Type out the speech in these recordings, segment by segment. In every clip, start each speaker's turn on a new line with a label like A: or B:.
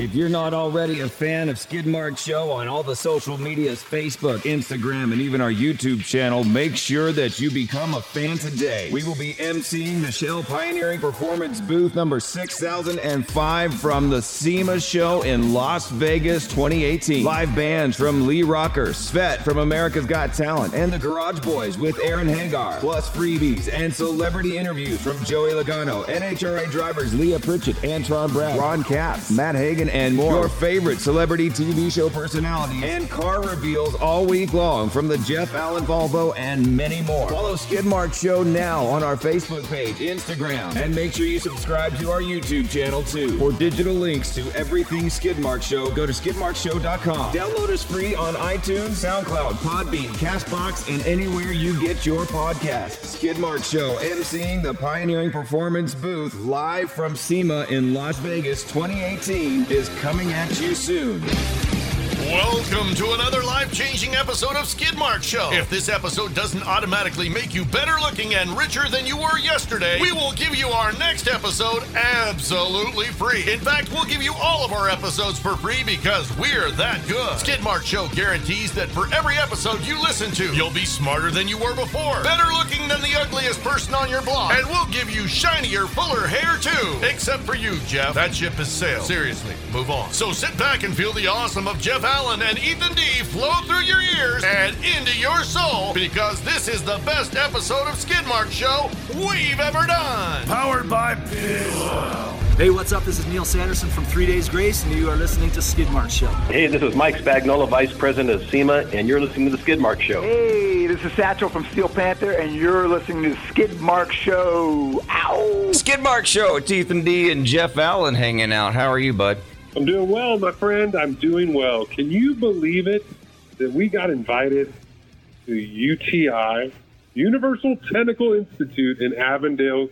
A: If you're not already a fan of Skidmark Show on all the social medias, Facebook, Instagram, and even our YouTube channel, make sure that you become a fan today. We will be emceeing the Shell Pioneering Performance booth number 6005 from the SEMA show in Las Vegas 2018. Live bands from Lee Rocker, Svet from America's Got Talent, and the Garage Boys with Aaron Hagar, plus freebies and celebrity interviews from Joey Logano, NHRA drivers Leah Pritchett, Antron Brown, Ron Capps, Matt Hagan, and more. Your favorite celebrity TV show personalities and car reveals all week long from the Jeff Allen Volvo and many more. Follow Skidmark Show now on our Facebook page, Instagram, and make sure you subscribe to our YouTube channel too. For digital links to everything Skidmark Show, go to skidmarkshow.com. Download us free on iTunes, SoundCloud, Podbean, Castbox, and anywhere you get your podcasts. Skidmark Show, emceeing the Pioneering Performance booth live from SEMA in Las Vegas 2018 is coming at you soon.
B: Welcome to another life changing episode of Skidmark Show. If this episode doesn't automatically make you better looking and richer than you were yesterday, we will give you our next episode absolutely free. In fact, we'll give you all of our episodes for free because we're that good. Skidmark Show guarantees that for every episode you listen to, you'll be smarter than you were before, better looking than the ugliest person on your block, and we'll give you shinier, fuller hair too. Except for you, Jeff. That ship has sailed. Seriously, move on. So sit back and feel the awesome of Jeff Allen and Ethan D flow through your ears and into your soul because this is the best episode of Skidmark Show we've ever done.
C: Powered by Biz.
D: Hey, what's up? This is Neil Sanderson from Three Days Grace, and you are listening to Skidmark Show.
E: Hey, this is Mike Spagnola, Vice President of SEMA, and you're listening to the Skidmark Show.
F: Hey, this is Satchel from Steel Panther, and you're listening to Skidmark Show. Ow!
A: Skidmark Show, it's Ethan D and Jeff Allen hanging out. How are you, bud?
G: I'm doing well, my friend. I'm doing well. Can you believe it that we got invited to UTI, Universal Technical Institute in Avondale,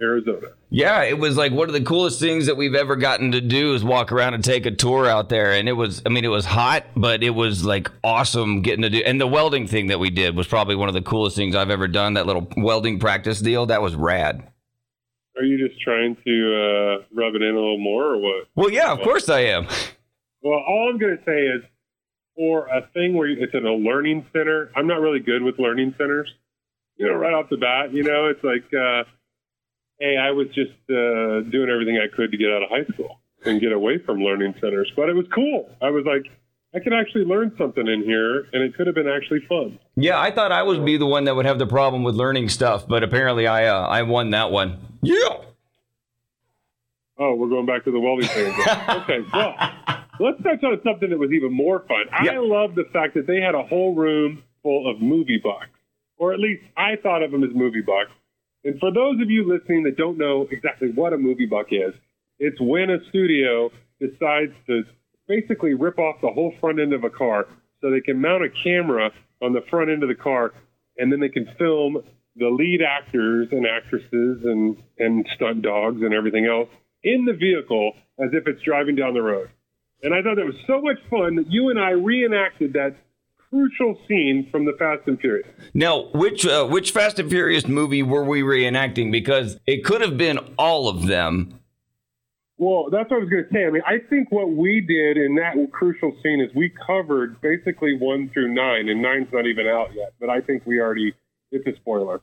G: Arizona?
A: Yeah, it was like one of the coolest things that we've ever gotten to do is walk around and take a tour out there. And it was, I mean, it was hot, but it was like awesome getting to do. And the welding thing that we did was probably one of the coolest things I've ever done. That little welding practice deal, that was rad.
G: Are you just trying to uh, rub it in a little more, or what?
A: Well, yeah, of course I am.
G: Well, all I'm going to say is for a thing where it's in a learning center, I'm not really good with learning centers. You know, right off the bat, you know, it's like, uh, hey, I was just uh, doing everything I could to get out of high school and get away from learning centers. But it was cool. I was like, I could actually learn something in here, and it could have been actually fun.
A: Yeah, I thought I would be the one that would have the problem with learning stuff, but apparently I uh, I won that one. Yeah.
G: Oh, we're going back to the welding thing. okay, well, let's touch on something that was even more fun.
A: Yeah.
G: I love the fact that they had a whole room full of movie bucks, or at least I thought of them as movie bucks. And for those of you listening that don't know exactly what a movie buck is, it's when a studio decides to basically rip off the whole front end of a car so they can mount a camera on the front end of the car and then they can film the lead actors and actresses and, and stunt dogs and everything else in the vehicle as if it's driving down the road. And I thought that was so much fun that you and I reenacted that crucial scene from the Fast and Furious.
A: Now, which uh, which Fast and Furious movie were we reenacting? Because it could have been all of them.
G: Well, that's what I was going to say. I mean, I think what we did in that crucial scene is we covered basically one through nine, and nine's not even out yet. But I think we already, it's a spoiler.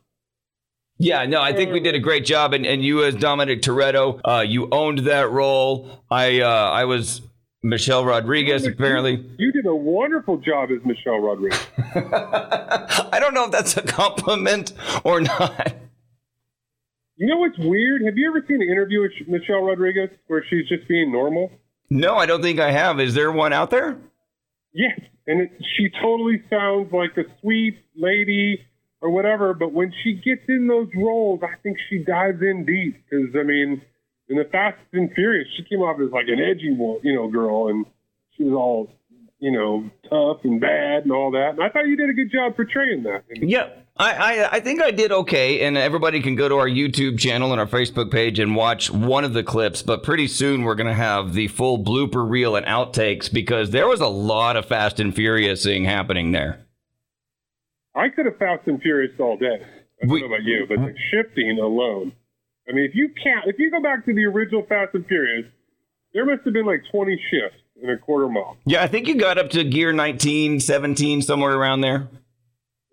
A: Yeah, no, I think we did a great job, and, and you as Dominic Toretto, uh, you owned that role. I uh, I was Michelle Rodriguez, apparently.
G: You did a wonderful job as Michelle Rodriguez.
A: I don't know if that's a compliment or not.
G: You know what's weird? Have you ever seen an interview with Michelle Rodriguez where she's just being normal?
A: No, I don't think I have. Is there one out there?
G: Yes, and it, she totally sounds like a sweet lady or whatever. But when she gets in those roles, I think she dives in deep. Because I mean, in the Fast and Furious, she came off as like an edgy, one, you know, girl, and she was all, you know, tough and bad and all that. And I thought you did a good job portraying that. And
A: Yeah, I, I I think I did okay, and everybody can go to our YouTube channel and our Facebook page and watch one of the clips. But pretty soon we're gonna have the full blooper reel and outtakes because there was a lot of Fast and Furiousing happening there.
G: I could have Fast and Furious all day. I don't
A: We-
G: know about you, but the shifting alone. I mean, if you can't, if you go back to the original Fast and Furious, there must have been like 20 shifts in a quarter mile.
A: Yeah, I think you got up to gear 19, 17, somewhere around there.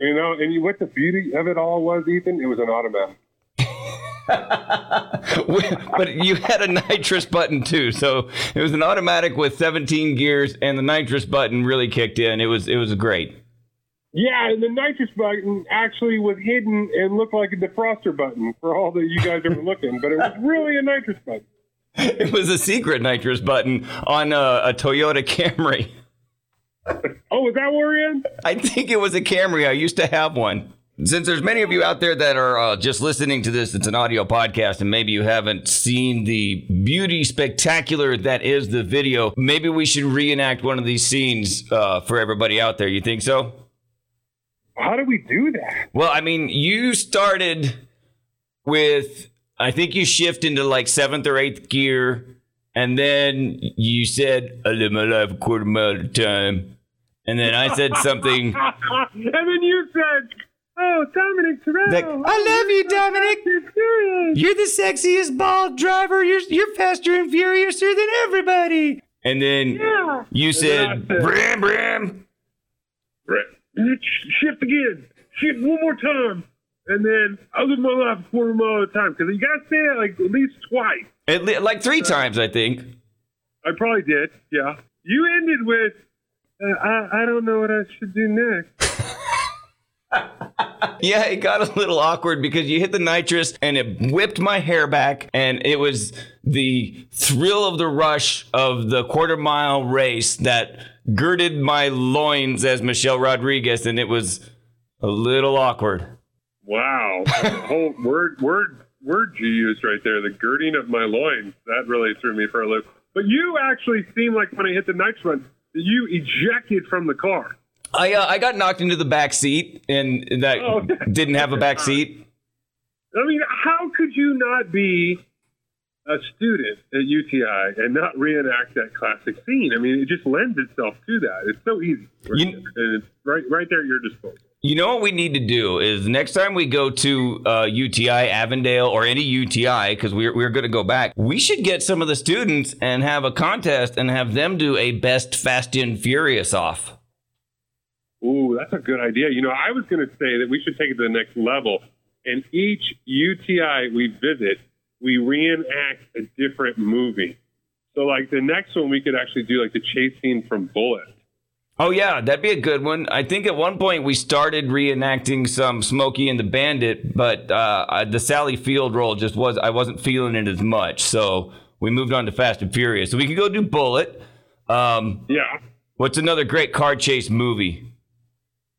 G: You know, and you, what the beauty of it all was, Ethan, it was an automatic.
A: but you had a nitrous button too, so it was an automatic with 17 gears, and the nitrous button really kicked in. It was it was great.
G: Yeah, and the nitrous button actually was hidden and looked like a defroster button for all that you guys are looking, but it was really a nitrous button.
A: It was a secret nitrous button on a, a Toyota Camry.
G: Oh, is that where in?
A: I think it was a Camry. I used to have one. Since there's many of you out there that are uh, just listening to this, it's an audio podcast, and maybe you haven't seen the beauty spectacular that is the video. Maybe we should reenact one of these scenes uh, for everybody out there. You think so?
G: How do we do that?
A: Well, I mean, you started with, I think you shift into like seventh or eighth gear, and then you said, I live my life a quarter mile at a time. And then I said something.
G: and then you said, "Oh, Dominic Toretto,
A: Like, I love you, Dominic. You're the sexiest bald driver. You're you're faster and furiouser than everybody. And then
G: Yeah.
A: you said,
G: said-
A: Bram, Bram.
G: Shift again. Shift one more time. And then I live my life a quarter mile at a time. Because you got to say it like at least twice.
A: At le- like three times, I think.
G: I probably did. Yeah. You ended with, uh, I, I don't know what I should do next.
A: Yeah, it got a little awkward because you hit the nitrous and it whipped my hair back, and it was the thrill of the rush of the quarter mile race that girded my loins as Michelle Rodriguez, and it was a little awkward.
G: Wow. whole word, word, word you used right there, the girding of my loins, that really threw me for a loop. But you actually seemed like when I hit the next one, you ejected from the car.
A: I uh, I got knocked into the back seat, and that
G: Oh.
A: didn't have a back seat.
G: I mean, how could you not be a student at UTI and not reenact that classic scene? I mean, it just lends itself to that. It's so easy, right
A: You-
G: there. and it's right, right there at your disposal.
A: You know what we need to do is next time we go to uh, UTI, Avondale, or any UTI, because we're, we're going to go back, we should get some of the students and have a contest and have them do a best Fast and Furious off.
G: Ooh, that's a good idea. You know, I was going to say that we should take it to the next level. And each UTI we visit, we reenact a different movie. So, like the next one, we could actually do like the chase scene from Bullitt.
A: Oh, yeah, that'd be a good one. I think at one point we started reenacting some Smokey and the Bandit, but uh, I- the Sally Field role just was, I wasn't feeling it as much. So we moved on to Fast and Furious. So we could go do Bullitt. Um,
G: Yeah.
A: what's another great car chase movie?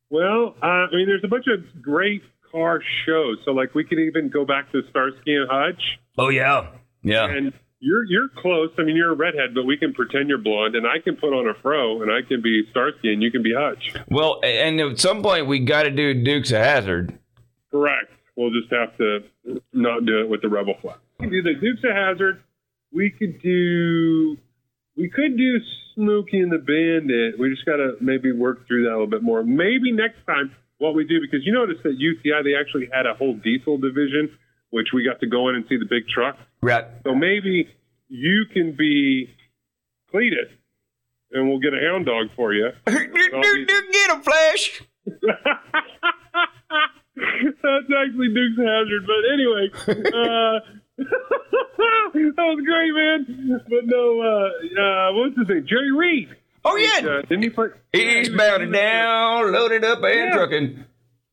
G: Well, uh, I mean, there's a bunch of great car shows. So, like, we could even go back to Starsky and Hutch.
A: Oh, yeah. Yeah.
G: And you're you're close. I mean, you're a redhead, but we can pretend you're blonde, and I can put on a fro, and I can be Starsky, and you can be Hutch.
A: Well, and at some point we got to do Dukes of Hazzard.
G: Correct. We'll just have to not do it with the rebel flag. We can do the Dukes of Hazzard. We could do. We could do Smokey and the Bandit. We just got to maybe work through that a little bit more. Maybe next time what we do because you notice that UTI they actually had a whole diesel division, which we got to go in and see the big truck.
A: Right.
G: So maybe you can be Cletus, and we'll get a hound dog for you.
A: Get him, Flash.
G: That's actually Duke's Hazzard, but anyway, uh, that was great, man. But no, uh, uh, what's his name? Jerry Reed.
A: Oh yeah.
G: Uh, didn't he play?
A: He's bounded down, loaded up, and
G: Yeah.
A: trucking.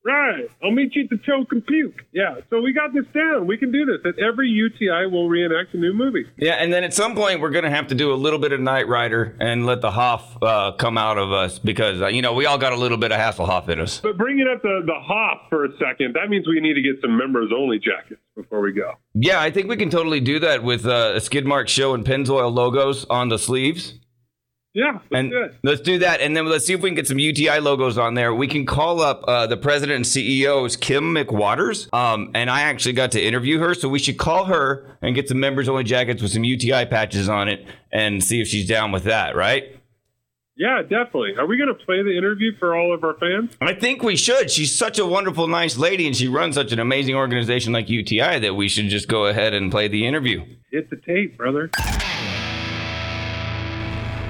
G: Right. I'll meet you at the choke and puke. Yeah. So we got this down. We can do this. At every UTI, we'll reenact a new movie.
A: Yeah, and then at some point we're gonna have to do a little bit of Knight Rider and let the Hoff uh, come out of us because uh, you know we all got a little bit of Hasselhoff in us.
G: But bringing up the the Hoff for a second, that means we need to get some members only jackets before we go.
A: Yeah, I think we can totally do that with uh, a Skid Mark show and Pennzoil logos on the sleeves.
G: Yeah. Let's
A: And
G: do it.
A: let's do that, and then let's see if we can get some UTI logos on there. We can call up uh, the president and CEO's Kim McWaters, um, and I actually got to interview her, so we should call her and get some members only jackets with some UTI patches on it, and see if she's down with that. Right?
G: Yeah, definitely. Are we going to play the interview for all of our fans?
A: I think we should. She's such a wonderful, nice lady, and she runs such an amazing organization like UTI that we should just go ahead and play the interview.
G: Hit the tape, brother.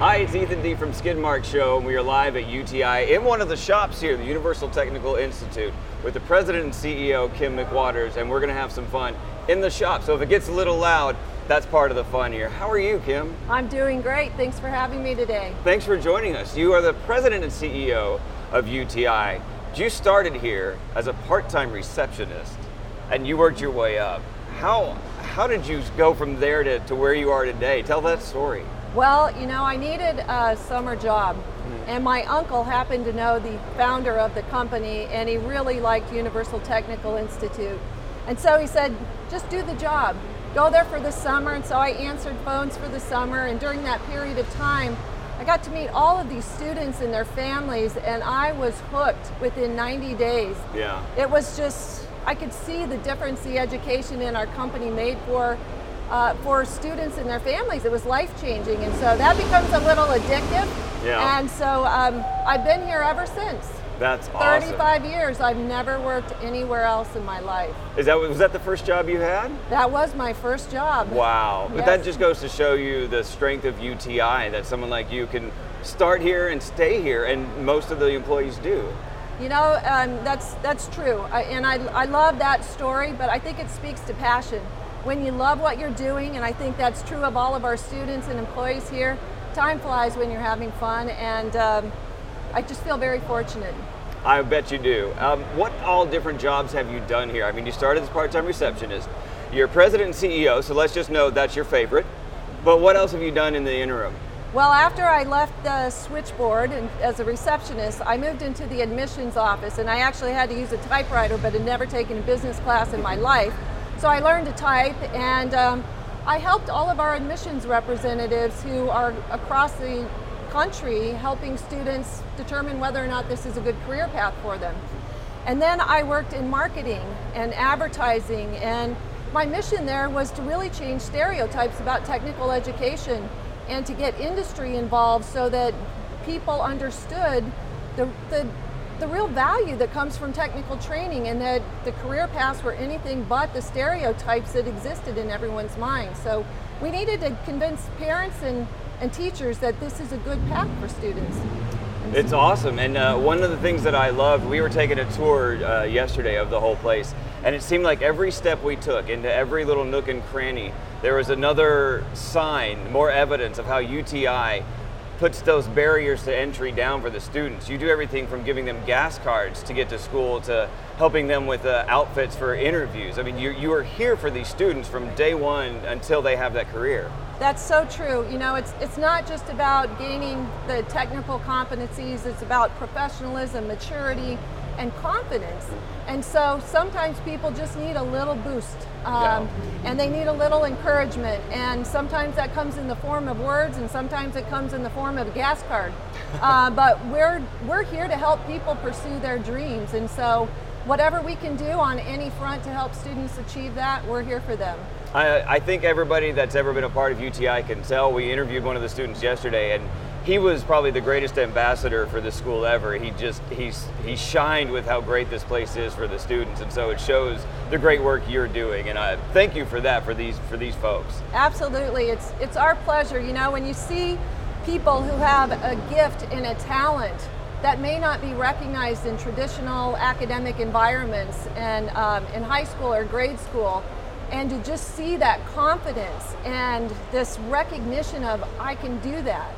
H: Hi, it's Ethan D from Skidmark Show, and we are live at UTI in one of the shops here, the Universal Technical Institute, with the president and CEO, Kim McWaters, and we're going to have some fun in the shop. So if it gets a little loud, that's part of the fun here. How are you, Kim?
I: I'm doing great. Thanks for having me today.
H: Thanks for joining us. You are the president and CEO of UTI. You started here as a part-time receptionist, and you worked your way up. How how did you go from there to, to where you are today? Tell that story.
I: Well, you know, I needed a summer job, hmm. and my uncle happened to know the founder of the company, and he really liked Universal Technical Institute. And so he said, just do the job. Go there for the summer. And so I answered phones for the summer, and during that period of time, I got to meet all of these students and their families, and I was hooked within 90 days.
H: Yeah.
I: It was just, I could see the difference the education in our company made for uh, for students and their families. It was life changing, and so that becomes a little addictive.
H: Yeah.
I: And so um, I've been here ever since.
H: That's awesome.
I: 35 years. I've never worked anywhere else in my life.
H: Is that was that the first job you had?
I: That was my first job.
H: Wow. But that just goes to show you the strength of UTI that someone like you can start here and stay here, and most of the employees do.
I: You know, um, that's that's true, I, and I, I love that story. But I think it speaks to passion. When you love what you're doing, and I think that's true of all of our students and employees here. Time flies when you're having fun, and um, I just feel very fortunate.
H: I bet you do. Um, what all different jobs have you done here? I mean, you started as part-time receptionist. You're president and CEO, so let's just know that's your favorite. But what else have you done in the interim?
I: Well, after I left the switchboard and as a receptionist, I moved into the admissions office, and I actually had to use a typewriter, but had never taken a business class in my life. So I learned to type, and um, I helped all of our admissions representatives who are across the country helping students determine whether or not this is a good career path for them. And then I worked in marketing and advertising, and my mission there was to really change stereotypes about technical education and to get industry involved so that people understood the, the, the real value that comes from technical training and that the career paths were anything but the stereotypes that existed in everyone's mind. So we needed to convince parents and, and teachers that this is a good path for students.
H: It's awesome, and uh, one of the things that I loved, we were taking a tour uh, yesterday of the whole place, and it seemed like every step we took into every little nook and cranny, there was another sign, more evidence of how UTI puts those barriers to entry down for the students. You do everything from giving them gas cards to get to school to helping them with uh, outfits for interviews. I mean, you, you are here for these students from day one until they have that career.
I: That's so true. You know, it's it's not just about gaining the technical competencies. It's about professionalism, maturity, and confidence. And so sometimes people just need a little boost, um, and they need a little encouragement. And sometimes that comes in the form of words, and sometimes it comes in the form of a gas card. uh, but we're we're here to help people pursue their dreams, and so. Whatever we can do on any front to help students achieve that, we're here for them.
H: I, I think everybody that's ever been a part of UTI can tell. We interviewed one of the students yesterday, and he was probably the greatest ambassador for the school ever. He just he's he shined with how great this place is for the students, and so it shows the great work you're doing. And I thank you for that for these for these folks.
I: Absolutely. It's it's our pleasure, you know, when you see people who have a gift and a talent that may not be recognized in traditional academic environments and um, in high school or grade school, and to just see that confidence and this recognition of I can do that.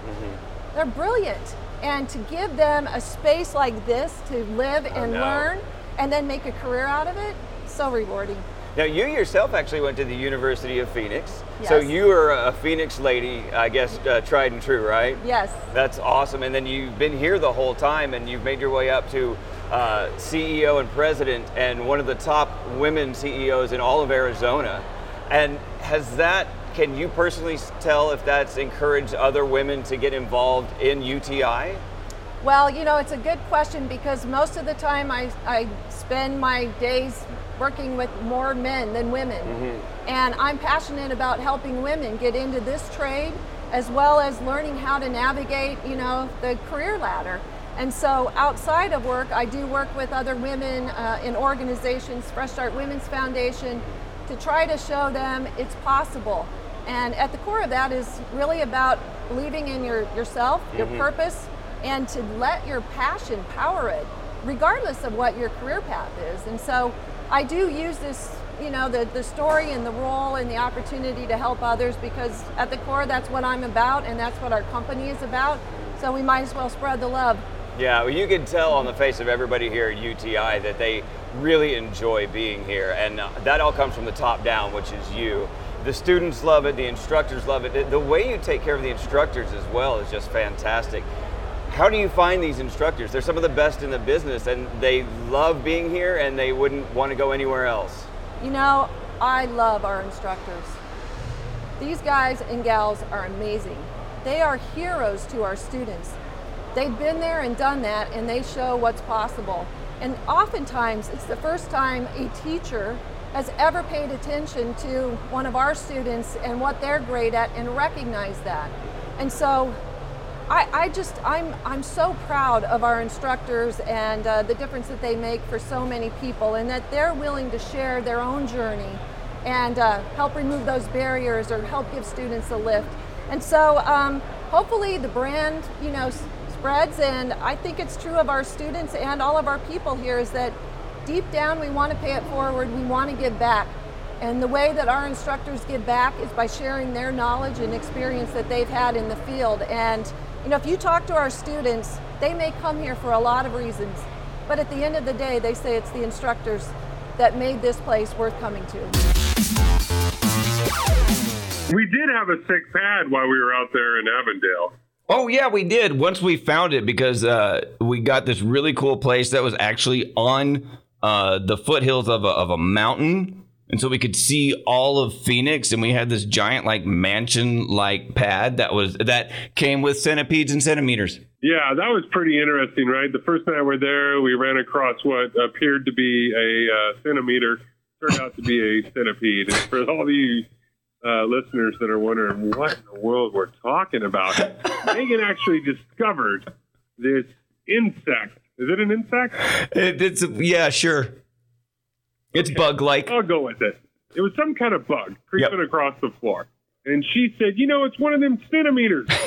I: They're brilliant. And to give them a space like this to live and learn and then make a career out of it, so rewarding.
H: Now you yourself actually went to the University of Phoenix, so you are a Phoenix lady, I guess, uh, tried and true, right?
I: Yes.
H: That's awesome. And then you've been here the whole time and you've made your way up to uh, CEO and president and one of the top women CEOs in all of Arizona. And has that, can you personally tell if that's encouraged other women to get involved in UTI?
I: Well, you know, it's a good question because most of the time I, I spend my days working with more men than women. And I'm passionate about helping women get into this trade as well as learning how to navigate, you know, the career ladder. And so outside of work, I do work with other women uh, in organizations, Fresh Start Women's Foundation, to try to show them it's possible. And at the core of that is really about believing in your, yourself, your
H: Mhm.
I: purpose, and to let your passion power it, regardless of what your career path is. And so I do use this, you know, the, the story and the role and the opportunity to help others because at the core that's what I'm about and that's what our company is about. So we might as well spread the love.
H: Yeah, well, you can tell on the face of everybody here at UTI that they really enjoy being here, and uh, that all comes from the top down, which is you. The students love it, the instructors love it. The way you take care of the instructors as well is just fantastic. How do you find these instructors? They're some of the best in the business, and they love being here, and they wouldn't want to go anywhere else.
I: You know, I love our instructors. These guys and gals are amazing. They are heroes to our students. They've been there and done that, and they show what's possible. And oftentimes, it's the first time a teacher has ever paid attention to one of our students and what they're great at and recognize that. And so I, I just I'm I'm so proud of our instructors and uh, the difference that they make for so many people, and that they're willing to share their own journey and uh, help remove those barriers or help give students a lift. And so um, hopefully the brand you know spreads, and I think it's true of our students and all of our people here is that deep down we want to pay it forward, we want to give back. And the way that our instructors give back is by sharing their knowledge and experience that they've had in the field. And you know, if you talk to our students, they may come here for a lot of reasons, but at the end of the day, they say it's the instructors that made this place worth coming to.
G: We did have a sick pad while we were out there in Avondale.
A: Oh yeah, we did. Once we found it, because uh, we got this really cool place that was actually on uh, the foothills of a, of a mountain, and so we could see all of Phoenix. And we had this giant like mansion like pad that was that came with centipedes and centimeters.
G: Yeah, that was pretty interesting, right? The first night we were there, we ran across what appeared to be a uh, centimeter, turned out to be a centipede. And for all the uh, listeners that are wondering what in the world we're talking about, Megan actually discovered this insect. Is it an insect?
A: It, it's yeah, sure. It's bug like.
G: I'll go with it. It was some kind of bug creeping across the floor. And she said, you know, it's one of them centimeters.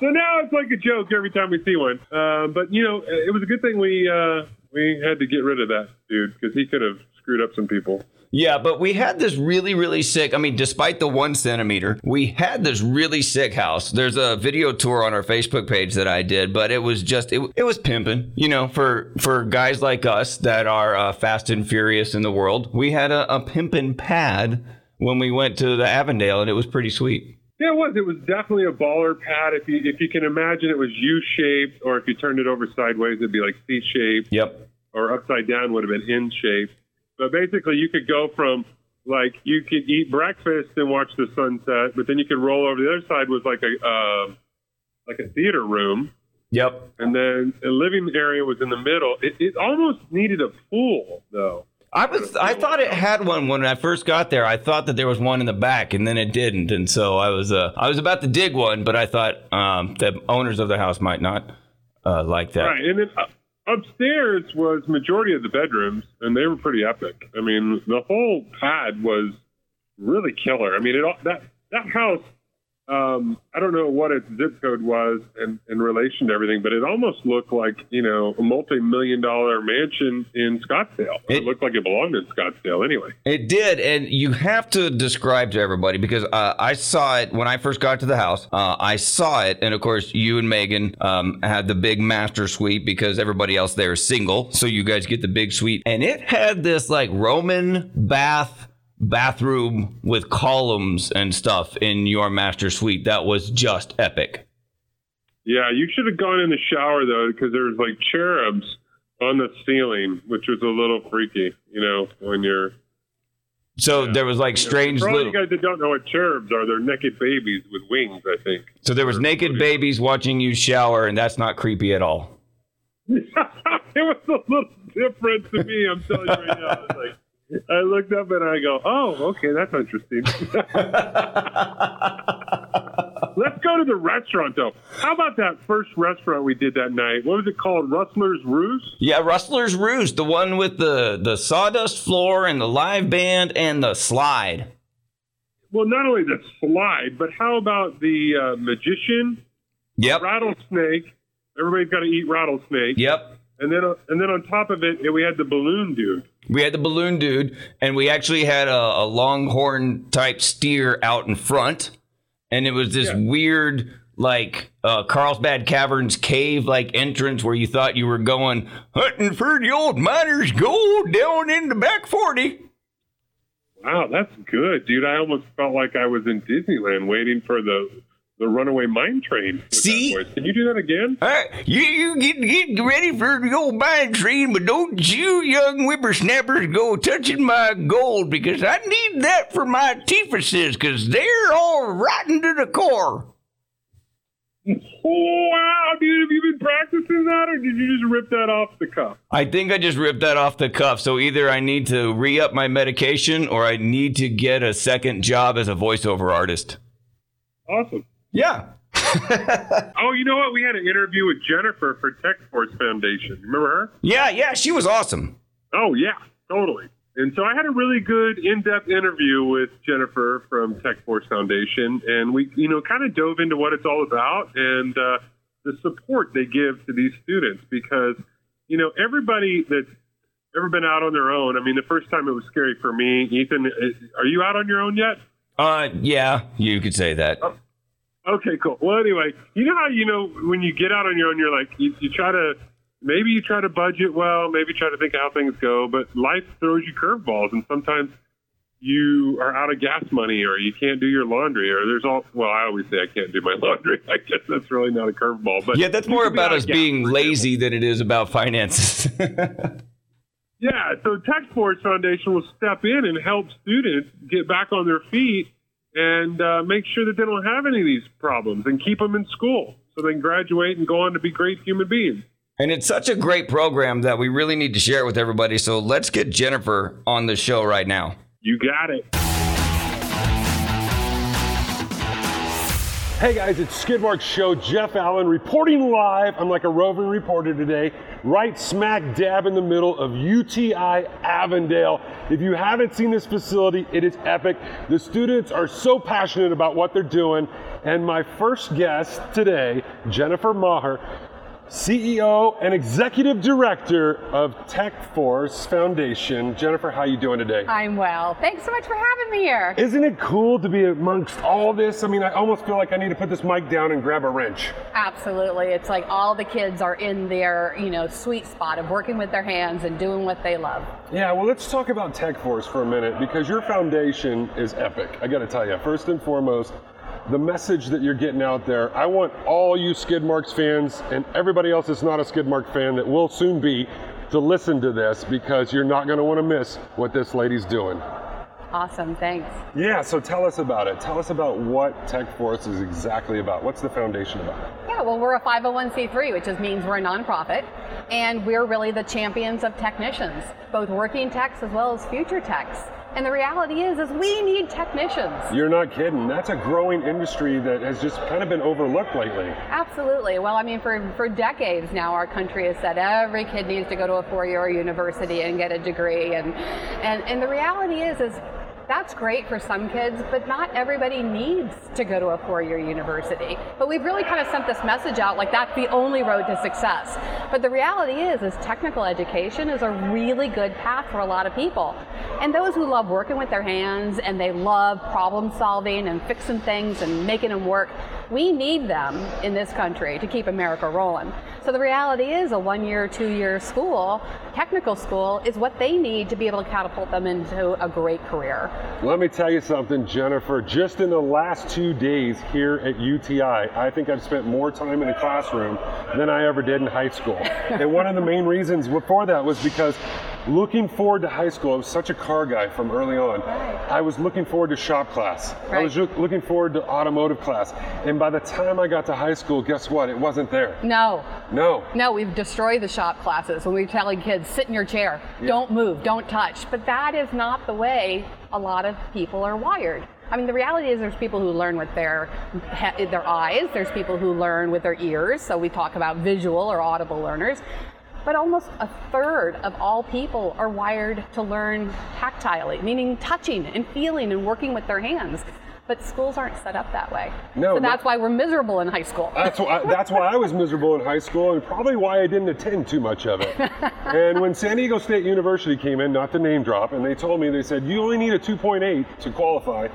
G: so now it's like a joke every time we see one. Uh, but you know, it was a good thing we uh, we had to get rid of that dude because he could have screwed up some people.
A: Yeah, but we had this really, really sick. I mean, despite the one centimeter, we had this really sick house. There's a video tour on our Facebook page that I did, but it was just it, it was pimping. You know, for for guys like us that are uh, fast and furious in the world, we had a, a pimping pad when we went to the Avondale, and it was pretty sweet.
G: Yeah, it was. It was definitely a baller pad. If you if you can imagine, it was U shaped, or if you turned it over sideways, it'd be like C shaped.
A: Yep.
G: Or upside down would have been in shape. But basically, you could go from like you could eat breakfast and watch the sunset, but then you could roll over. The other side was like a uh, like a theater room,
A: Yep.
G: and then a living area was in the middle. It, it almost needed a pool, though.
A: I was I thought it had one when I first got there. I thought that there was one in the back, and then it didn't, and so I was uh I was about to dig one, but I thought um the owners of the house might not uh like that.
G: Right, and then uh, upstairs was majority of the bedrooms, and they were pretty epic. I mean, the whole pad was really killer. I mean, it all that that house. Um, I don't know what its zip code was in, in relation to everything, but it almost looked like you know a multi-million dollar mansion in Scottsdale. It, looked like it belonged in Scottsdale anyway.
A: It did, and you have to describe to everybody because uh, I saw it when I first got to the house. Uh, I saw it, and of course, you and Megan um, had the big master suite because everybody else there is single, so you guys get the big suite, and it had this like Roman bath bathroom with columns and stuff in your master suite. That was just epic.
G: Yeah, you should have gone in the shower though, because there was like cherubs on the ceiling, which was a little freaky. You know, when you're
A: So there was like strange
G: all
A: little.
G: you guys that don't know what cherubs are, they're naked babies with wings, I think.
A: So there was naked babies watching you shower, and that's not creepy at all.
G: it was a little different to me. I'm telling you right now. I, was like, I looked up and I go, "Oh, okay, that's interesting." Let's go to the restaurant though. How about that first restaurant we did that night? What was it called? Rustler's Rooste?
A: Yeah, Rustler's Rooste, the one with the the sawdust floor and the live band and the slide.
G: Well, not only the slide, but how about the uh, magician?
A: Yep.
G: Rattlesnake. Everybody's got to eat rattlesnake.
A: Yep.
G: And then, and then on top of it, we had the balloon dude.
A: We had the balloon dude, and we actually had a, a longhorn type steer out in front, and it was this
G: Yeah.
A: weird, like uh, Carlsbad Caverns cave like entrance where you thought you were going hunting for the old miners' gold down in the back forty.
G: Wow, that's good, dude. I almost felt like I was in Disneyland waiting for the the runaway mine train.
A: See?
G: Can you do that again?
A: Right, you, you get, get ready for the old mine train, but don't you young whippersnappers go touching my gold because I need that for my teefuses because they're all rotten to the core.
G: Wow, dude, have you been practicing that, or did you just rip that off the cuff?
A: I think I just ripped that off the cuff. So either I need to re up my medication or I need to get a second job as a voiceover artist.
G: Awesome.
A: Yeah.
G: Oh, you know what? We had an interview with Jennifer for Tech Force Foundation. Remember her?
A: Yeah, yeah, she was awesome.
G: Oh yeah, totally. And so I had a really good in-depth interview with Jennifer from Tech Force Foundation, and we, you know, kind of dove into what it's all about and uh, the support they give to these students because, you know, everybody that's ever been out on their own. I mean, the first time it was scary for me. Ethan, is- are you out on your own yet?
A: Uh, yeah, you could say that.
G: Okay, cool. Well, anyway, you know how you know when you get out on your own, you're like you, you try to maybe you try to budget well, maybe try to think how things go, but life throws you curveballs, and sometimes you are out of gas money, or you can't do your laundry, or there's all. Well, I always say I can't do my laundry. I guess that's really not a curveball, but
A: Yeah, that's more about us being lazy than it is about finances.
G: Yeah, so Tech Force Foundation will step in and help students get back on their feet and uh, make sure that they don't have any of these problems and keep them in school so they can graduate and go on to be great human beings.
A: and it's such a great program that we really need to share it with everybody. So let's get Jennifer on the show right now.
G: You got it.
C: Hey guys, it's Skidmark Show. Jeff Allen reporting live. I'm like a roving reporter today, right smack dab in the middle of UTI Avondale. If you haven't seen this facility, it is epic. The students are so passionate about what they're doing. And my first guest today, Jennifer Maher, CEO and Executive Director of Tech Force Foundation. Jennifer, how you doing today?
J: I'm well. Thanks so much for having me here.
C: Isn't it cool to be amongst all this? I mean, I almost feel like I need to put this mic down and grab a wrench.
J: Absolutely. It's like all the kids are in their, you know, sweet spot of working with their hands and doing what they love.
C: Yeah, well, let's talk about Tech Force for a minute because your foundation is epic. I got to tell you, first and foremost, the message that you're getting out there. I want all you Skidmarks fans and everybody else that's not a Skidmark fan that will soon be to listen to this because you're not going to want to miss what this lady's doing.
J: Awesome. Thanks.
C: Yeah, so tell us about it. Tell us about what Tech Force is exactly about. What's the foundation about?
J: Yeah, well, we're a 501c3, which just means we're a nonprofit, and we're really the champions of technicians, both working techs as well as future techs. And the reality is, is we need technicians.
C: You're not kidding. That's a growing industry that has just kind of been overlooked lately.
J: Absolutely. Well, I mean, for, for decades now, our country has said every kid needs to go to a four-year university and get a degree, and and and the reality is, is that's great for some kids, but not everybody needs to go to a four-year university. But we've really kind of sent this message out like that's the only road to success. But the reality is, is technical education is a really good path for a lot of people. And those who love working with their hands and they love problem solving and fixing things and making them work, we need them in this country to keep America rolling. So the reality is a one-year, two-year school, technical school, is what they need to be able to catapult them into a great career.
C: Let me tell you something, Jennifer. Just in the last two days here at UTI, I think I've spent more time in the classroom than I ever did in high school. and one of the main reasons for that was because looking forward to high school, I was such a car guy from early on. Right. I was looking forward to shop class. Right. I was looking forward to automotive class. And by the time I got to high school, guess what? It wasn't there.
J: No,
C: No.
J: No, we've destroyed the shop classes when we're telling kids, sit in your chair, don't move, don't touch. But that is not the way a lot of people are wired. I mean, the reality is there's people who learn with their their eyes. There's people who learn with their ears. So we talk about visual or audible learners. But almost a third of all people are wired to learn tactilely, meaning touching and feeling and working with their hands. But schools aren't set up that way.
C: No,
J: so that's
C: no.
J: why we're miserable in high school.
C: That's why, that's why I was miserable in high school and probably why I didn't attend too much of it. and when San Diego State University came in, not to name drop, and they told me, they said, you only need a 2.8 to qualify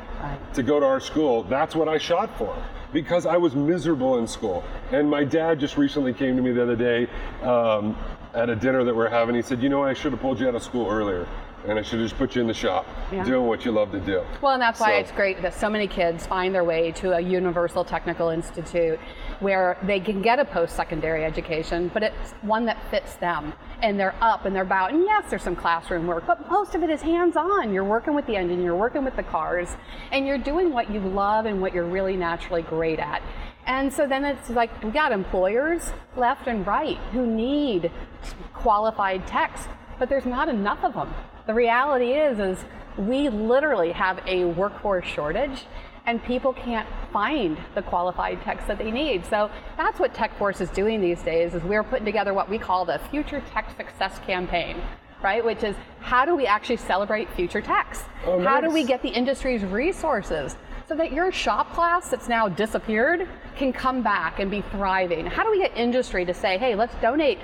C: to go to our school, that's what I shot for because I was miserable in school. And my dad just recently came to me the other day um, at a dinner that we're having. He said, You know, I should have pulled you out of school earlier. And I should have just put you in the shop
J: Yeah.
C: doing what you love to do.
J: Well, and that's why
C: So-
J: it's great that so many kids find their way to a universal technical institute where they can get a post secondary education, but it's one that fits them. And they're up and they're about. And yes, there's some classroom work, but most of it is hands on. You're working with the engine, you're working with the cars, and you're doing what you love and what you're really naturally great at. And so then it's like we got employers left and right who need qualified techs, but there's not enough of them. The reality is is we literally have a workforce shortage and people can't find the qualified techs that they need. So that's what TechForce is doing these days is we're putting together what we call the Future Tech Success Campaign. Right, which is how do we actually celebrate future techs?
C: Oh,
J: How do we get the industry's resources so that your shop class that's now disappeared can come back and be thriving? How do we get industry to say, hey, let's donate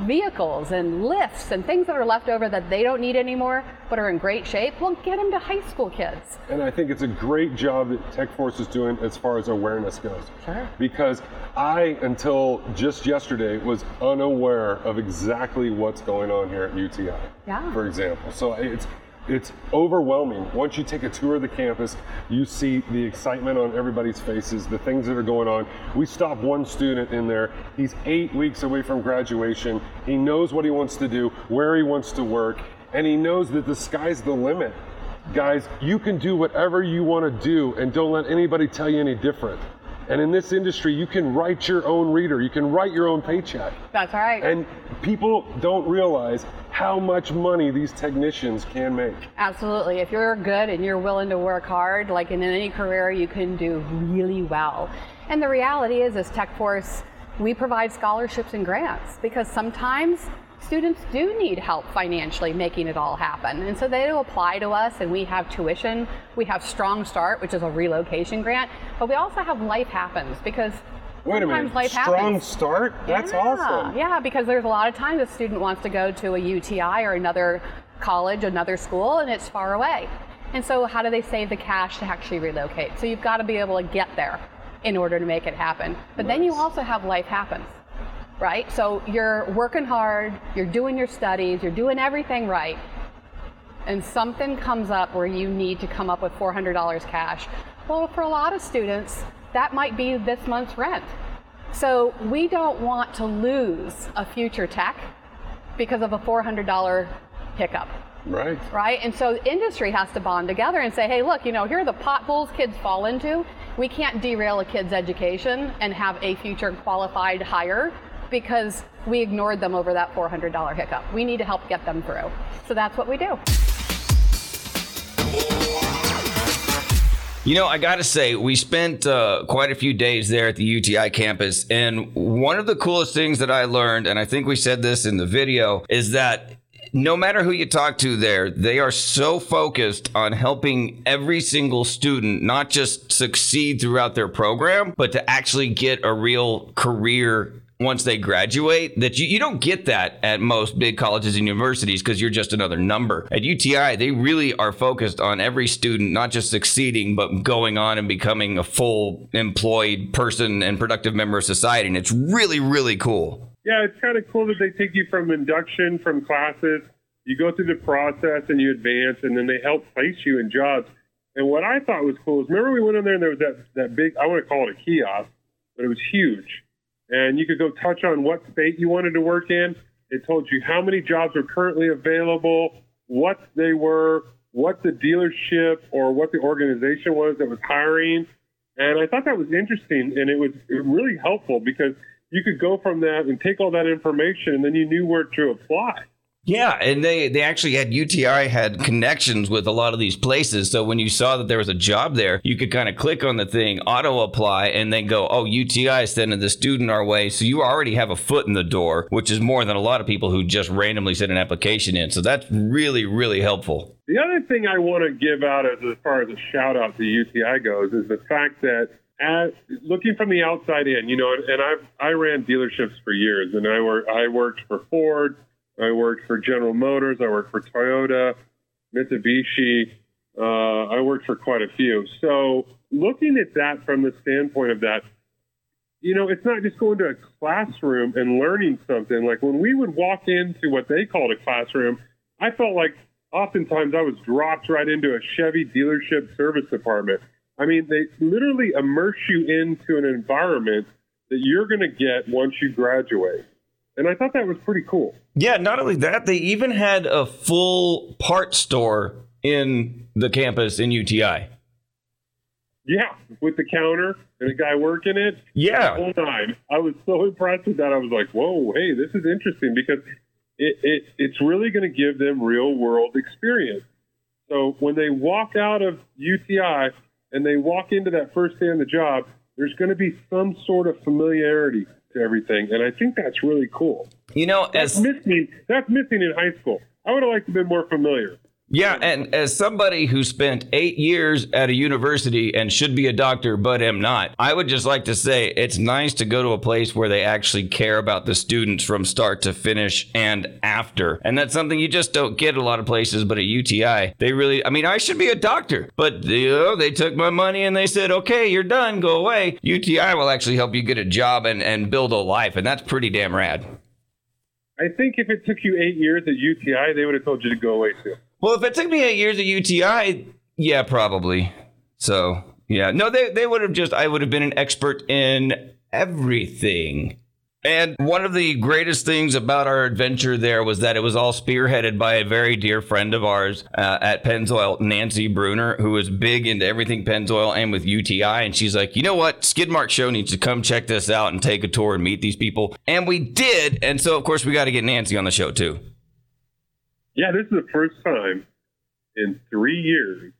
J: vehicles and lifts and things that are left over that they don't need anymore but are in great shape? Well, get them to high school kids.
C: And I think it's a great job that TechForce is doing as far as awareness goes.
J: Sure.
C: Because I, until just yesterday, was unaware of exactly what's going on here at UTI.
J: Yeah.
C: For example. So it's it's overwhelming. Once you take a tour of the campus, you see the excitement on everybody's faces, the things that are going on. We stopped one student in there. He's eight weeks away from graduation. He knows what he wants to do, where he wants to work, and he knows that the sky's the limit. Guys, you can do whatever you want to do and don't let anybody tell you any different. And in this industry, you can write your own reader, you can write your own paycheck.
J: That's right.
C: And people don't realize how much money these technicians can make.
J: Absolutely. If you're good and you're willing to work hard, like in any career, you can do really well. And the reality is, as TechForce, we provide scholarships and grants because sometimes students do need help financially making it all happen. And so they apply to us and we have tuition. We have Strong Start, which is a relocation grant, but we also have Life Happens because
C: Wait a
J: sometimes
C: minute,
J: life
C: strong
J: happens.
C: start? That's
J: yeah,
C: awesome.
J: Yeah, because there's a lot of times a student wants to go to a UTI or another college, another school, and it's far away. And so, how do they save the cash to actually relocate? So, you've got to be able to get there in order to make it happen. But then you also have life happens, right? So, you're working hard, you're doing your studies, you're doing everything right, and something comes up where you need to come up with $400 cash. Well, for a lot of students, that might be this month's rent. So we don't want to lose a future tech because of a $400 hiccup.
C: Right.
J: Right? And so industry has to bond together and say, hey, look, you know, here are the potholes kids fall into. We can't derail a kid's education and have a future qualified hire because we ignored them over that $400 hiccup. We need to help get them through. So that's what we do.
A: You know, I got to say, we spent uh, quite a few days there at the UTI campus. And one of the coolest things that I learned, and I think we said this in the video, is that no matter who you talk to there, they are so focused on helping every single student not just succeed throughout their program, but to actually get a real career once they graduate that you, you don't get that at most big colleges and universities because you're just another number. At UTI, they really are focused on every student not just succeeding, but going on and becoming a full employed person and productive member of society. And it's really, really cool.
G: Yeah, it's kind of cool that they take you from induction from classes. You go through the process and you advance, and then they help place you in jobs. And what I thought was cool is remember we went in there and there was that, that big, I want to call it a kiosk, but it was huge. And you could go touch on what state you wanted to work in. It told you how many jobs were currently available, what they were, what the dealership or what the organization was that was hiring. And I thought that was interesting and it was really helpful because you could go from that and take all that information and then you knew where to apply.
A: Yeah, and they they actually had UTI had connections with a lot of these places. So when you saw that there was a job there, you could kind of click on the thing, auto apply, and then go, "Oh, UTI is sending the student our way." So you already have a foot in the door, which is more than a lot of people who just randomly send an application in. So that's really really helpful.
G: The other thing I want to give out as, far as a shout out to UTI goes is the fact that as looking from the outside in, you know, and I I ran dealerships for years, and I work I worked for Ford. I worked for General Motors. I worked for Toyota, Mitsubishi. Uh, I worked for quite a few. So looking at that from the standpoint of that, you know, it's not just going to a classroom and learning something. Like when we would walk into what they called a classroom, I felt like oftentimes I was dropped right into a Chevy dealership service department. I mean, they literally immerse you into an environment that you're going to get once you graduate. And I thought that was pretty cool.
A: Yeah, not only that, they even had a full part store in the campus in UTI.
G: Yeah, with the counter and a guy working it.
A: Yeah.
G: The whole time. I was so impressed with that. I was like, whoa, hey, this is interesting because it, it it's really going to give them real world experience. So when they walk out of UTI and they walk into that first day on the job, there's going to be some sort of familiarity to everything, and I think that's really cool.
A: You know,
G: that's
A: as
G: missing that's missing in high school. I would have liked to be more familiar.
A: Yeah, and as somebody who spent eight years at a university and should be a doctor but am not, I would just like to say it's nice to go to a place where they actually care about the students from start to finish and after. And that's something you just don't get a lot of places, but at UTI, they really, I mean, I should be a doctor, but you know, they took my money and they said, okay, you're done, go away. UTI will actually help you get a job and, and build a life, and that's pretty damn rad.
G: I think if it took you eight years at UTI, they would have told you to go away too.
A: Well, if it took me eight years at UTI, yeah, probably. So, yeah. No, they, they would have just, I would have been an expert in everything. And one of the greatest things about our adventure there was that it was all spearheaded by a very dear friend of ours uh, at Pennzoil, Nancy Bruner, who was big into everything Pennzoil and with UTI. And she's like, you know what? Skidmark Show needs to come check this out and take a tour and meet these people. And we did. And so, of course, we got to get Nancy on the show too.
G: Yeah, this is the first time in three years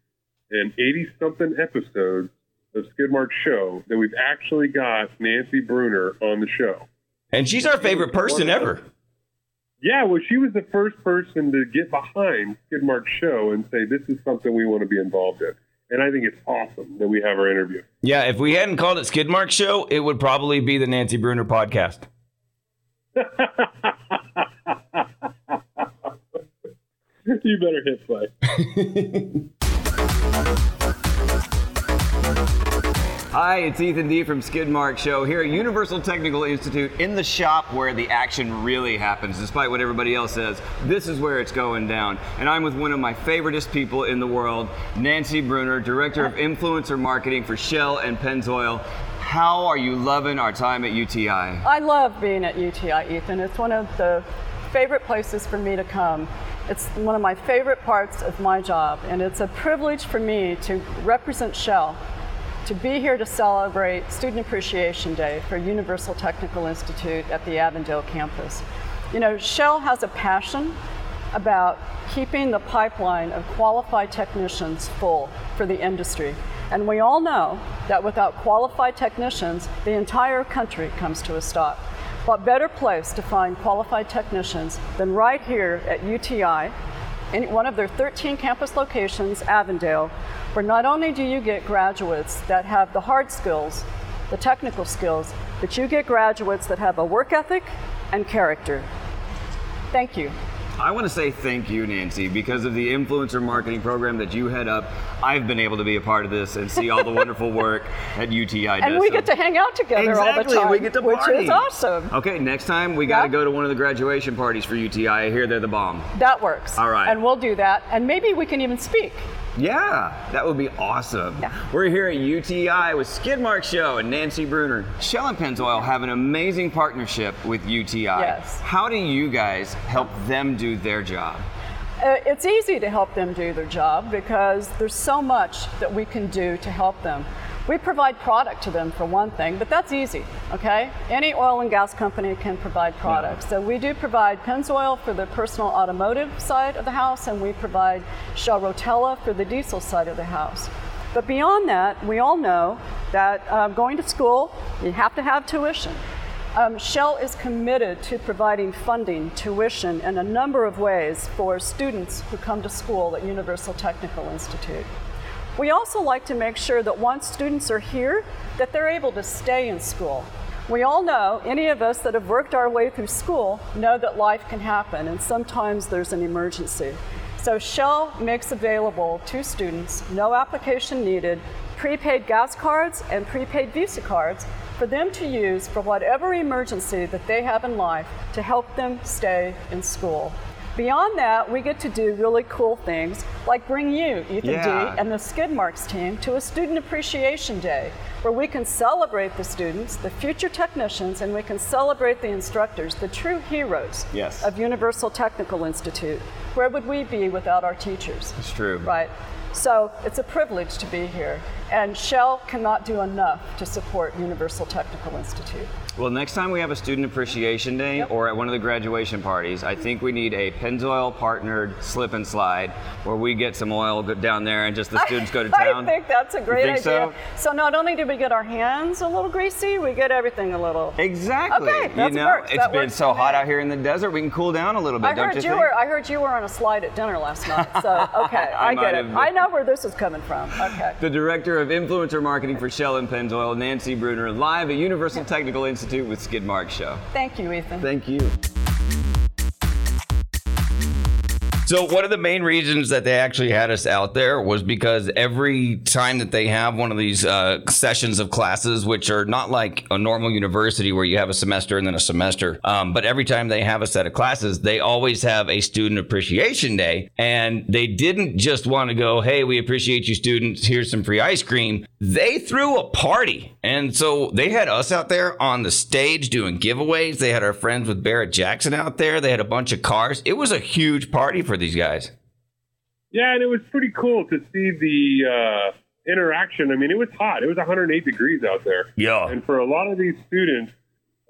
G: and 80 something episodes of Skidmark Show that we've actually got Nancy Bruner on the show.
A: And she's our favorite person ever.
G: Yeah, well, she was the first person to get behind Skidmark Show and say, this is something we want to be involved in. And I think it's awesome that we have our interview.
A: Yeah, if we hadn't called it Skidmark Show, it would probably be the Nancy Bruner podcast.
G: you better hit play.
H: Hi, it's Ethan D from Skidmark Show here at Universal Technical Institute in the shop where the action really happens, despite what everybody else says. This is where it's going down. And I'm with one of my favoriteest people in the world, Nancy Bruner, Director of Influencer Marketing for Shell and Pennzoil. How are you loving our time at UTI?
K: I love being at UTI, Ethan. It's one of the favorite places for me to come. It's one of my favorite parts of my job, and it's a privilege for me to represent Shell, to be here to celebrate Student Appreciation Day for Universal Technical Institute at the Avondale campus. You know, Shell has a passion about keeping the pipeline of qualified technicians full for the industry. And we all know that without qualified technicians, the entire country comes to a stop. What better place to find qualified technicians than right here at UTI, in one of their 13 campus locations, Avondale, where not only do you get graduates that have the hard skills, the technical skills, but you get graduates that have a work ethic and character. Thank you.
H: I want to say thank you, Nancy, because of the influencer marketing program that you head up. I've been able to be a part of this and see all the wonderful work at UTI
K: And we get to hang out together
H: exactly,
K: all the time,
H: we get to
K: which
H: party.
K: is awesome.
H: Okay, next time we got to go to one of the graduation parties for UTI. I hear they're the bomb.
K: That works.
H: All right.
K: And we'll do that. And maybe we can even speak.
H: Yeah, that would be awesome. We're here at UTI with Skidmark Show and Nancy Bruner. Shell and Pennzoil have an amazing partnership with UTI.
K: Yes.
H: How do you guys help them do their job?
K: Uh, it's easy to help them do their job because there's so much that we can do to help them. We provide product to them for one thing, but that's easy, okay? Any oil and gas company can provide products. So we do provide Pennzoil for the personal automotive side of the house, and we provide Shell Rotella for the diesel side of the house. But beyond that, we all know that um, going to school, you have to have tuition. Um, Shell is committed to providing funding, tuition, in a number of ways for students who come to school at Universal Technical Institute. We also like to make sure that once students are here, that they're able to stay in school. We all know, any of us that have worked our way through school know that life can happen and sometimes there's an emergency. So Shell makes available to students, no application needed, prepaid gas cards and prepaid Visa cards for them to use for whatever emergency that they have in life to help them stay in school. Beyond that, we get to do really cool things like bring you, Ethan
H: Yeah.
K: D, and the Skid Marks team to a Student Appreciation Day where we can celebrate the students, the future technicians, and we can celebrate the instructors, the true heroes
H: Yes.
K: of Universal Technical Institute. Where would we be without our teachers?
H: It's true.
K: Right. So it's a privilege to be here, and Shell cannot do enough to support Universal Technical Institute.
H: Well, next time we have a student appreciation day or at one of the graduation parties, I think we need a Pennzoil partnered slip and slide where we get some oil down there and just the students go to town.
K: I think that's a great idea.
H: so?
K: not only do we get our hands a little greasy, we get everything a little.
H: Exactly.
K: Okay,
H: you
K: that
H: know,
K: works.
H: it's
K: That
H: been so hot out here in the desert. We can cool down a little bit,
K: I
H: don't
K: heard
H: you
K: you were. I heard you were on a slide at dinner last night. So okay,
H: I
K: I, get it. I know where this is coming from. Okay.
H: The director of influencer marketing for Shell and Pennzoil, Nancy Bruner, live at Universal Technical Institute with Skidmark Show.
K: Thank you, Ethan.
H: Thank you.
A: So one of the main reasons that they actually had us out there was because every time that they have one of these uh, sessions of classes, which are not like a normal university where you have a semester and then a semester, um, but every time they have a set of classes, they always have a student appreciation day, and they didn't just want to go, "Hey, we appreciate you, students. Here's some free ice cream." They threw a party, and so they had us out there on the stage doing giveaways. They had our friends with Barrett Jackson out there. They had a bunch of cars. It was a huge party for these guys.
G: Yeah, and it was pretty cool to see the uh, interaction. I mean, it was hot. It was 108 degrees out there.
A: Yeah.
G: And for a lot of these students,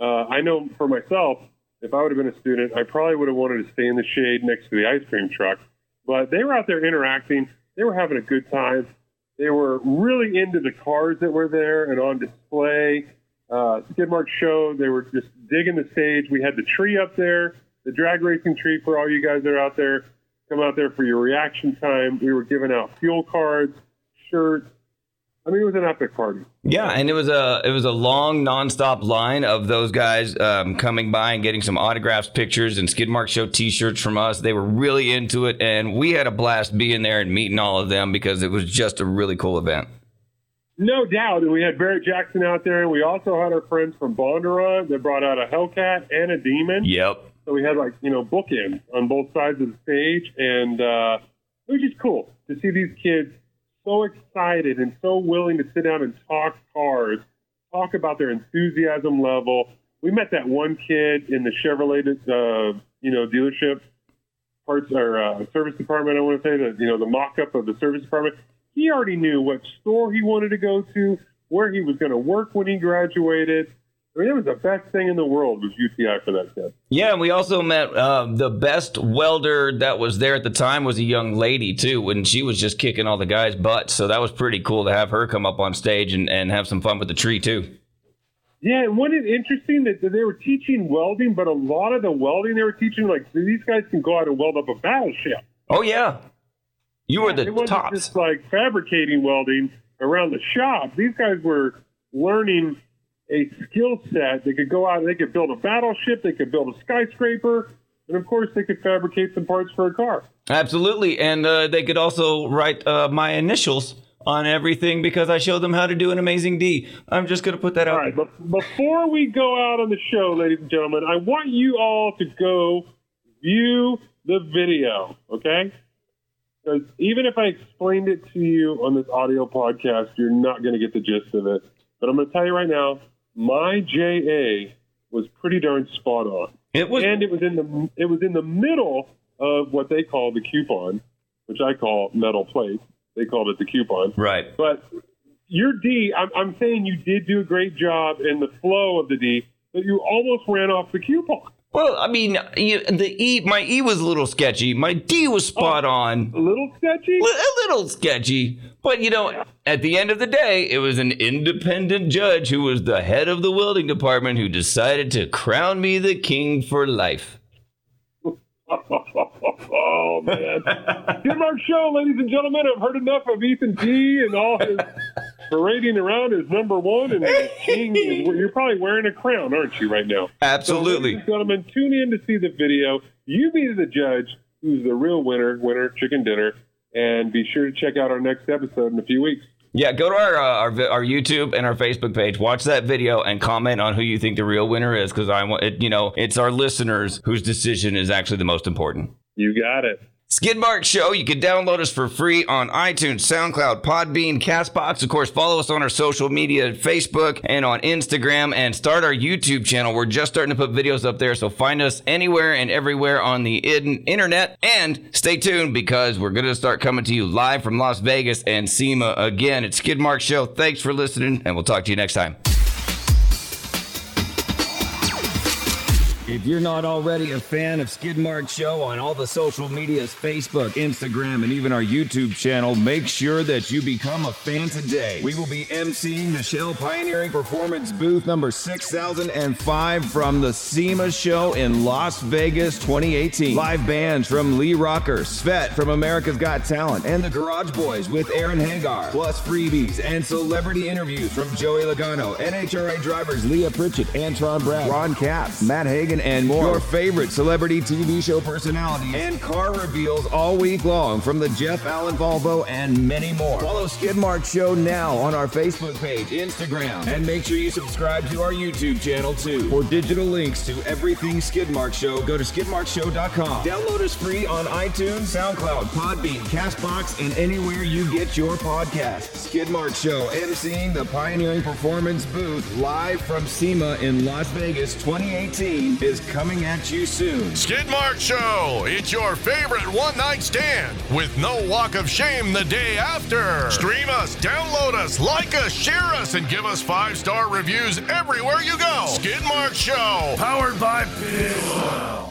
G: uh, I know for myself, if I would have been a student, I probably would have wanted to stay in the shade next to the ice cream truck. But they were out there interacting. They were having a good time. They were really into the cars that were there and on display. Uh, Skidmark show, they were just digging the stage. We had the tree up there, the drag racing tree for all you guys that are out there. Come out there for your reaction time. We were giving out fuel cards, shirts. I mean, it was an epic party.
A: Yeah, and it was a it was a long nonstop line of those guys um, coming by and getting some autographs, pictures, and Skidmark Show T-shirts from us. They were really into it, and we had a blast being there and meeting all of them because it was just a really cool event.
G: No doubt. And we had Barrett Jackson out there, and we also had our friends from Bondurant that brought out a Hellcat and a Demon.
A: Yep.
G: So we had like, you know, bookends on both sides of the stage. And uh, it was just cool to see these kids so excited and so willing to sit down and talk cars, talk about their enthusiasm level. We met that one kid in the Chevrolet, uh, you know, dealership parts or uh, service department. I want to say that you know the mock-up of the service department. He already knew what store he wanted to go to, where he was going to work when he graduated. I mean, it was the best thing in the world was UTI for that kid.
A: Yeah, and we also met uh, the best welder that was there at the time was a young lady too, and she was just kicking all the guys' butts. So that was pretty cool to have her come up on stage and, and have some fun with the tree too.
G: Yeah, and wasn't it interesting that they were teaching welding, but a lot of the welding they were teaching, like these guys can go out and weld up a battleship.
A: Oh yeah, you were
G: it
A: the
G: wasn't
A: tops.
G: just like fabricating welding around the shop. These guys were learning a skill set. They could go out and they could build a battleship, they could build a skyscraper, and of course they could fabricate some parts for a car.
A: Absolutely, and uh, they could also write uh, my initials on everything because I showed them how to do an amazing D. I'm just gonna put that out.
G: All right, but before we go out on the show, ladies and gentlemen, I want you all to go view the video, okay? Because even if I explained it to you on this audio podcast, you're not going to get the gist of it. But I'm going to tell you right now, my JA was pretty darn spot on.
A: It was,
G: and it was in the it was in the middle of what they call the coupon, which I call metal plate. They called it the coupon.
A: Right.
G: But your D, I'm, I'm saying you did do a great job in the flow of the D, but you almost ran off the coupon.
A: Well, I mean, you, the E, my E was a little sketchy. My D was spot oh, on.
G: A little sketchy?
A: A little sketchy. But, you know, at the end of the day, it was an independent judge who was the head of the welding department who decided to crown me the king for life.
G: oh, man. Skid Mark Show, ladies and gentlemen. I've heard enough of Ethan D and all his parading around as number one and as king. You're probably wearing a crown, aren't you, right now?
A: Absolutely.
G: So, ladies and gentlemen, tune in to see the video. You be the judge who's the real winner, winner, chicken dinner. And be sure to check out our next episode in a few weeks.
A: Yeah, go to our, uh, our our YouTube and our Facebook page. Watch that video and comment on who you think the real winner is, because I want it. You know, it's our listeners whose decision is actually the most important.
G: You got it.
A: Skidmark Show. You can download us for free on iTunes, SoundCloud, Podbean, Castbox. Of course, follow us on our social media, Facebook and on Instagram, and start our YouTube channel. We're just starting to put videos up there, so find us anywhere and everywhere on the in- internet. And stay tuned because we're going to start coming to you live from Las Vegas and SEMA again. It's Skidmark Show. Thanks for listening, and we'll talk to you next time. If you're not already a fan of Skidmark Show on all the social medias, Facebook, Instagram, and even our YouTube channel, make sure that you become a fan today. We will be emceeing the Shell Pioneering Performance booth number 6005 from the SEMA show in Las Vegas 2018. Live bands from Lee Rocker, Svet from America's Got Talent, and the Garage Boys with Aaron Hagar, plus freebies and celebrity interviews from Joey Logano, NHRA drivers Leah Pritchett, Antron Brown, Ron Capps, Matt Hagan, and more. Your favorite celebrity TV show personalities and car reveals all week long from the Jeff Allen Volvo and many more. Follow Skidmark Show now on our Facebook page, Instagram, and make sure you subscribe to our YouTube channel too. For digital links to everything Skidmark Show, go to skidmarkshow.com. Download us free on iTunes, SoundCloud, Podbean, Castbox, and anywhere you get your podcast. Skidmark Show, emceeing the Pioneering Performance booth live from SEMA in Las Vegas 2018 is coming at you soon.
B: Skidmark Show, it's your favorite one night stand with no walk of shame the day after. Stream us, download us, like us, share us, and give us five star reviews everywhere you go. Skidmark Show, powered by Big